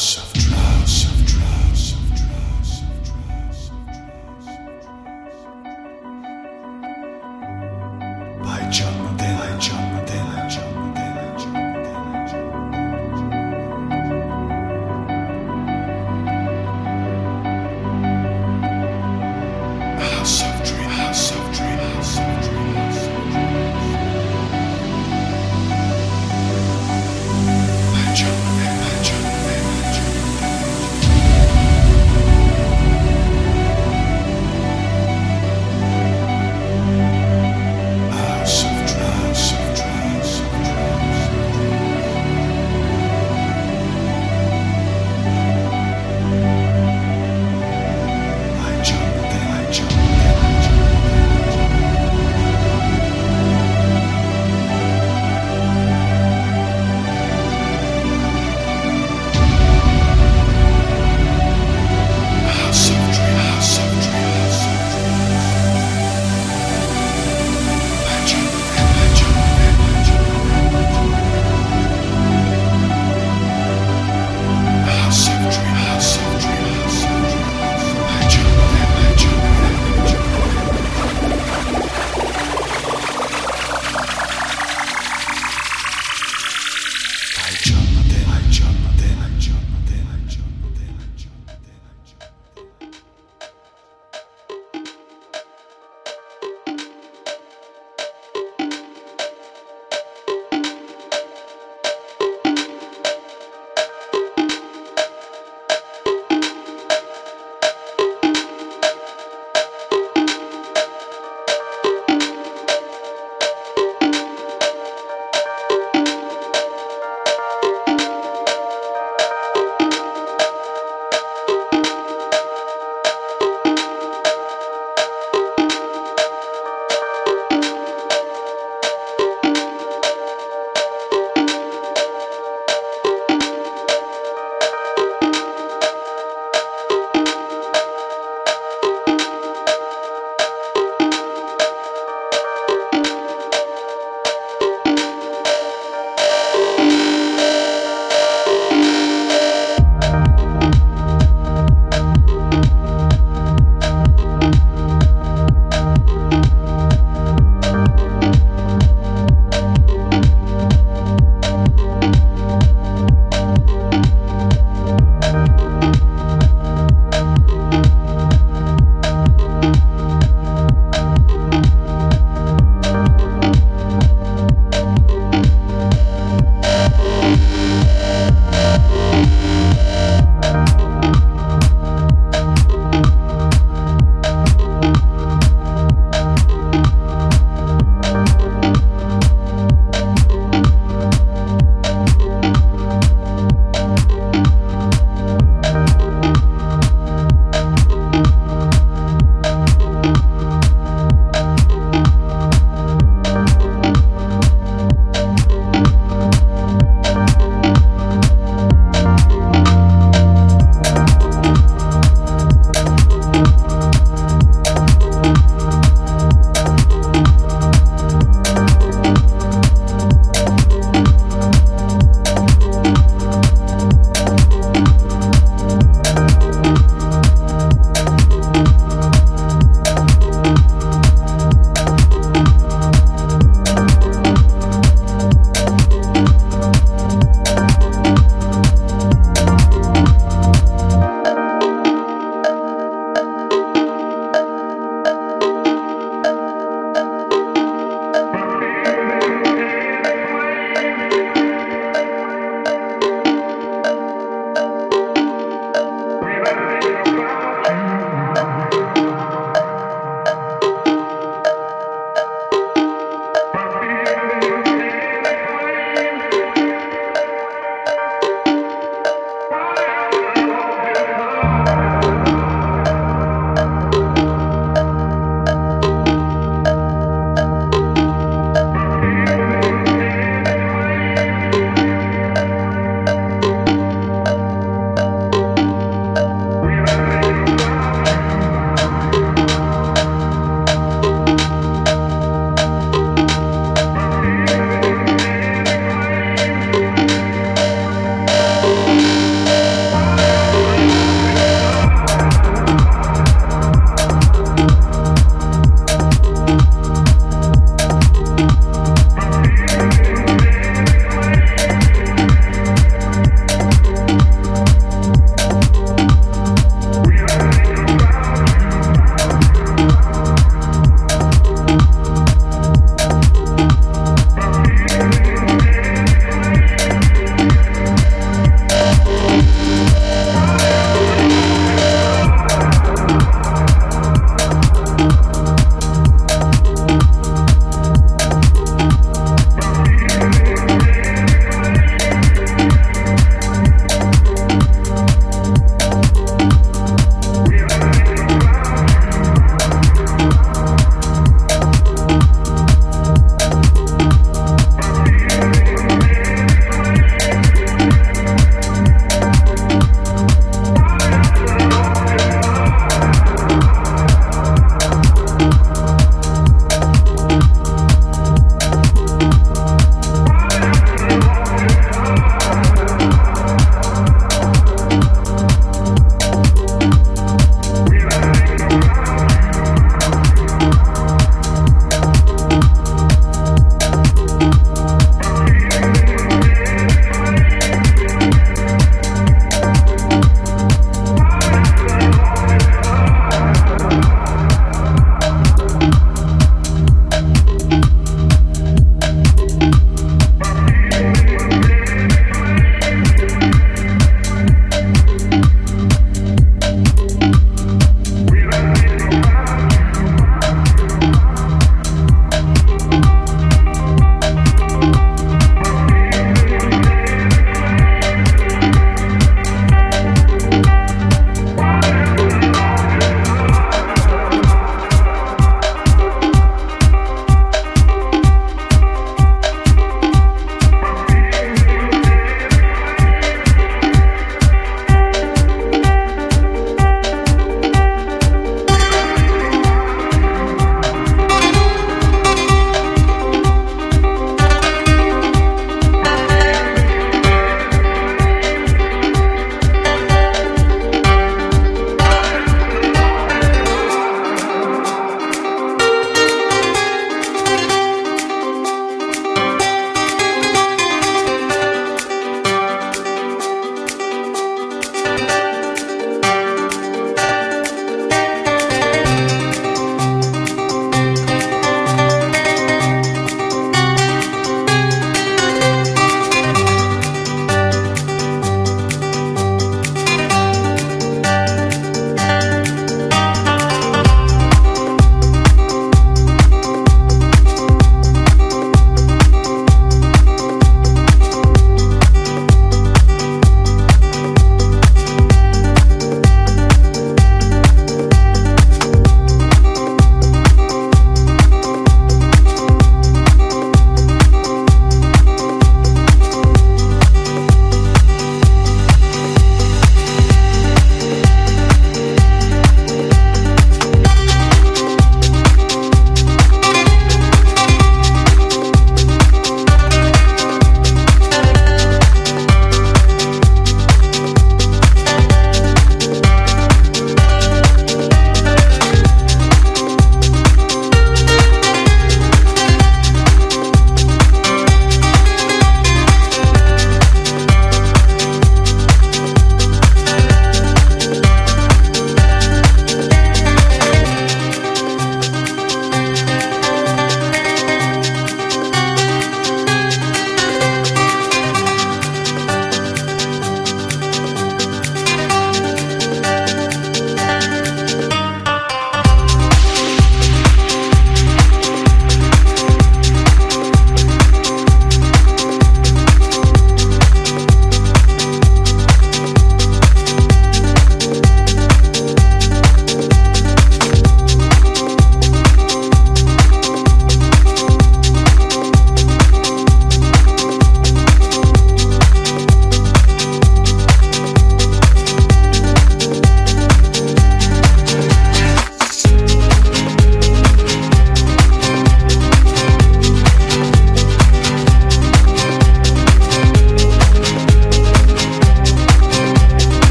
House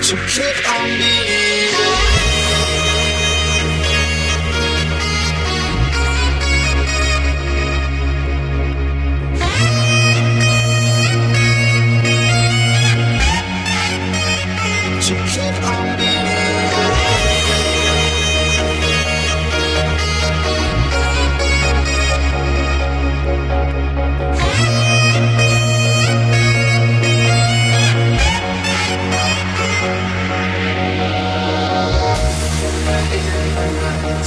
So keep on me.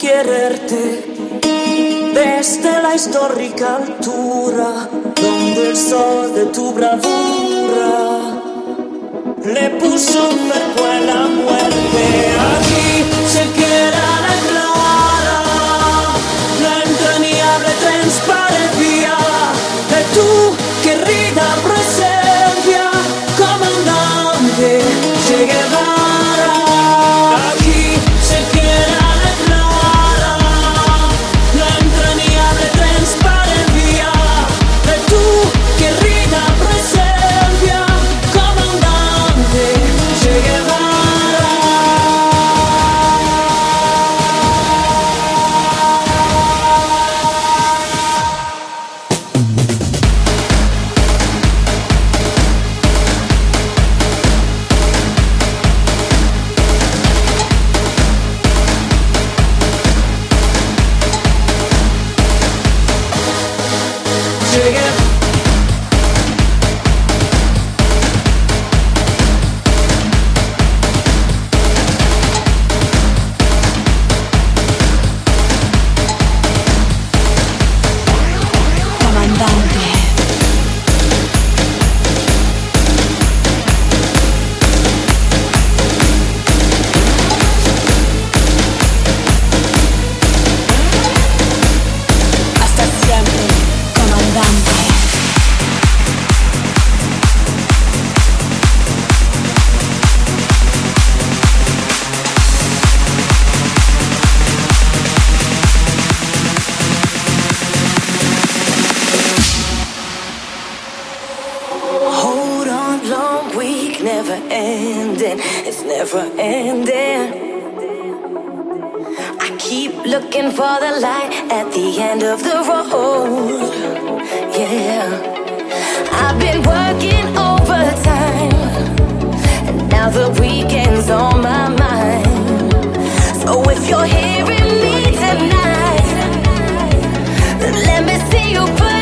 quererte desde la histórica altura donde el sol de tu bravura le puso un cuerpo a la muerte. Aquí se queda la clara, la entrañable transparencia de tu querida. it's never ending. I keep looking for the light at the end of the road. Yeah, I've been working overtime, and now the weekend's on my mind. So if you're hearing me tonight, let me see you.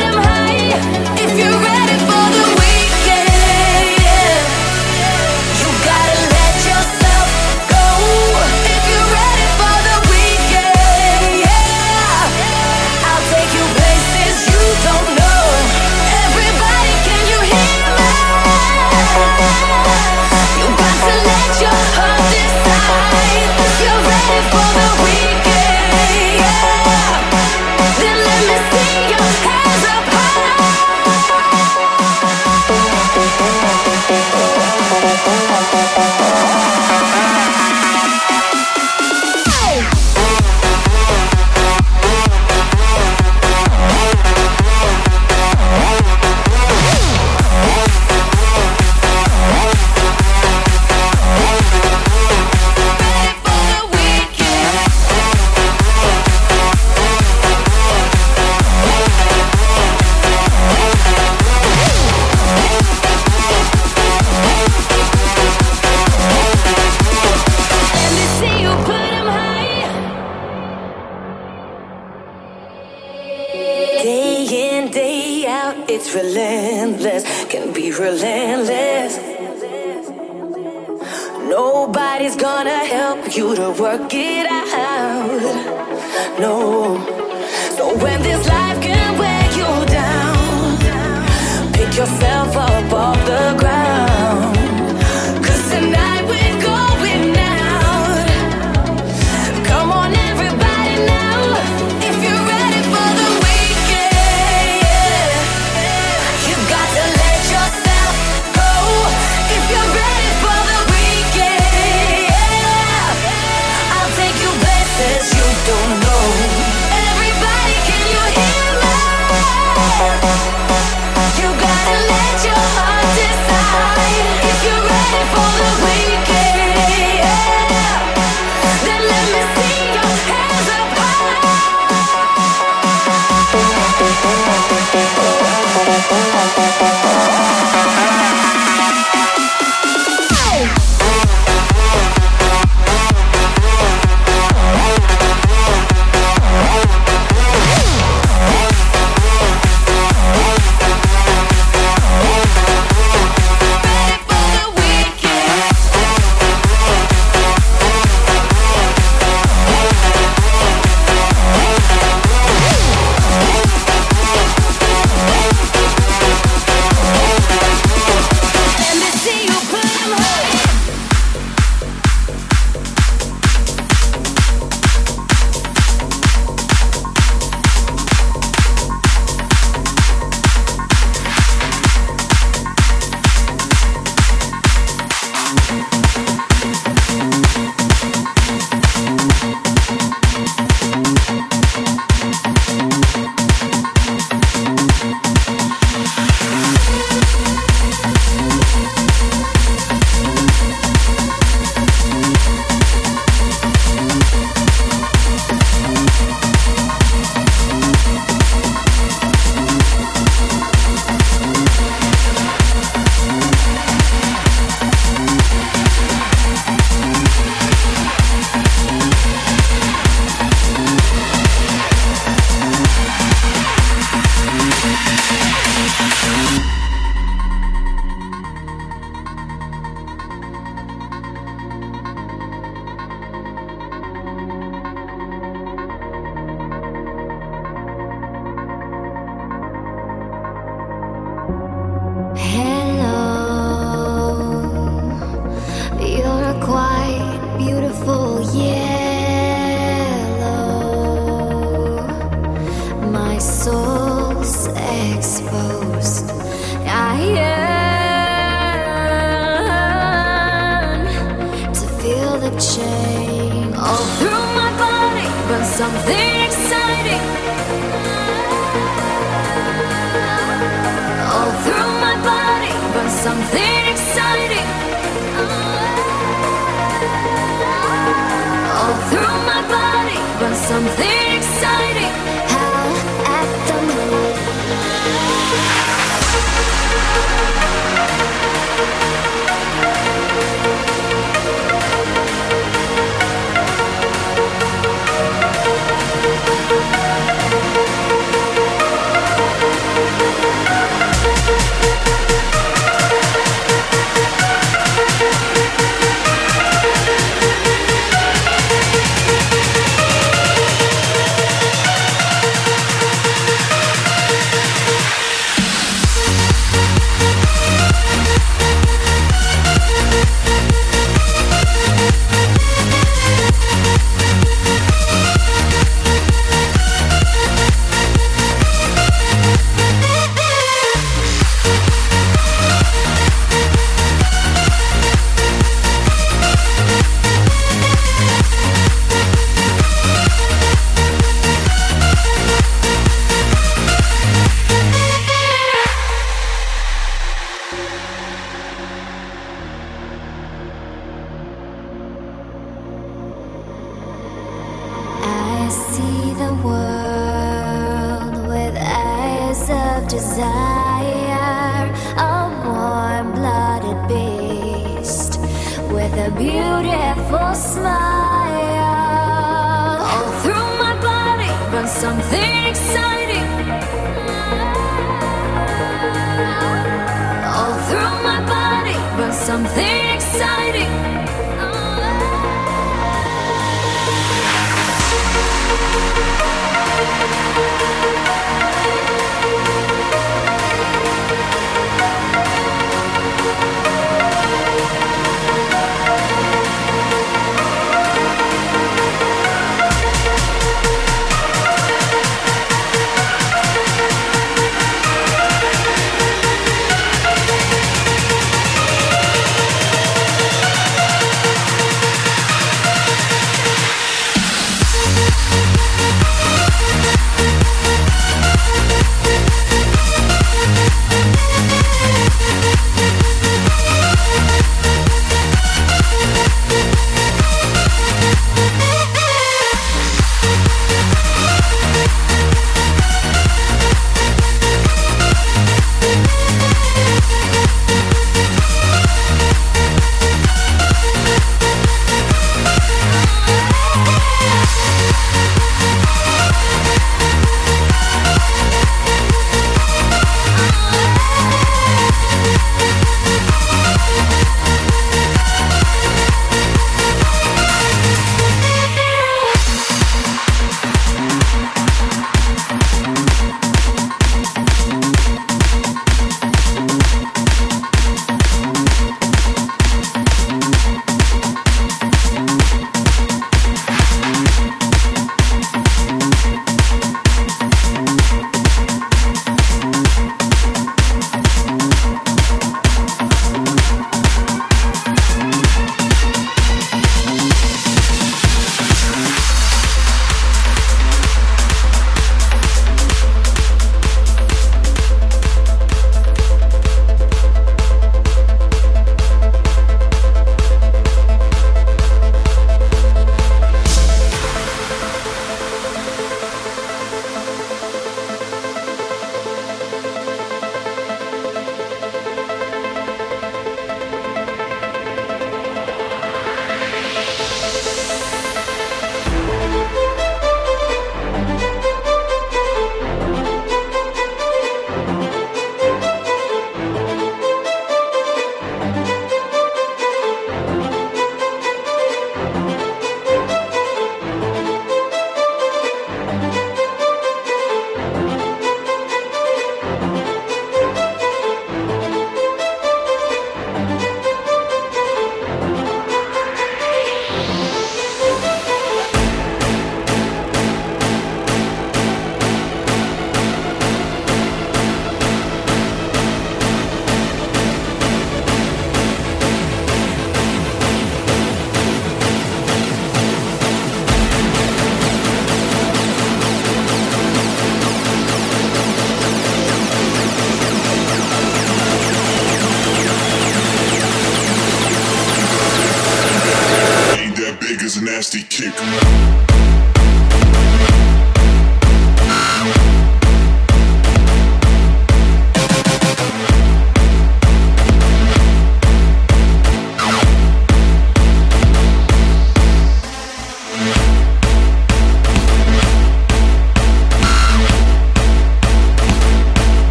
endless. Nobody's gonna help you to work it out. No. So when this life can wear you down, pick yourself up off the ground.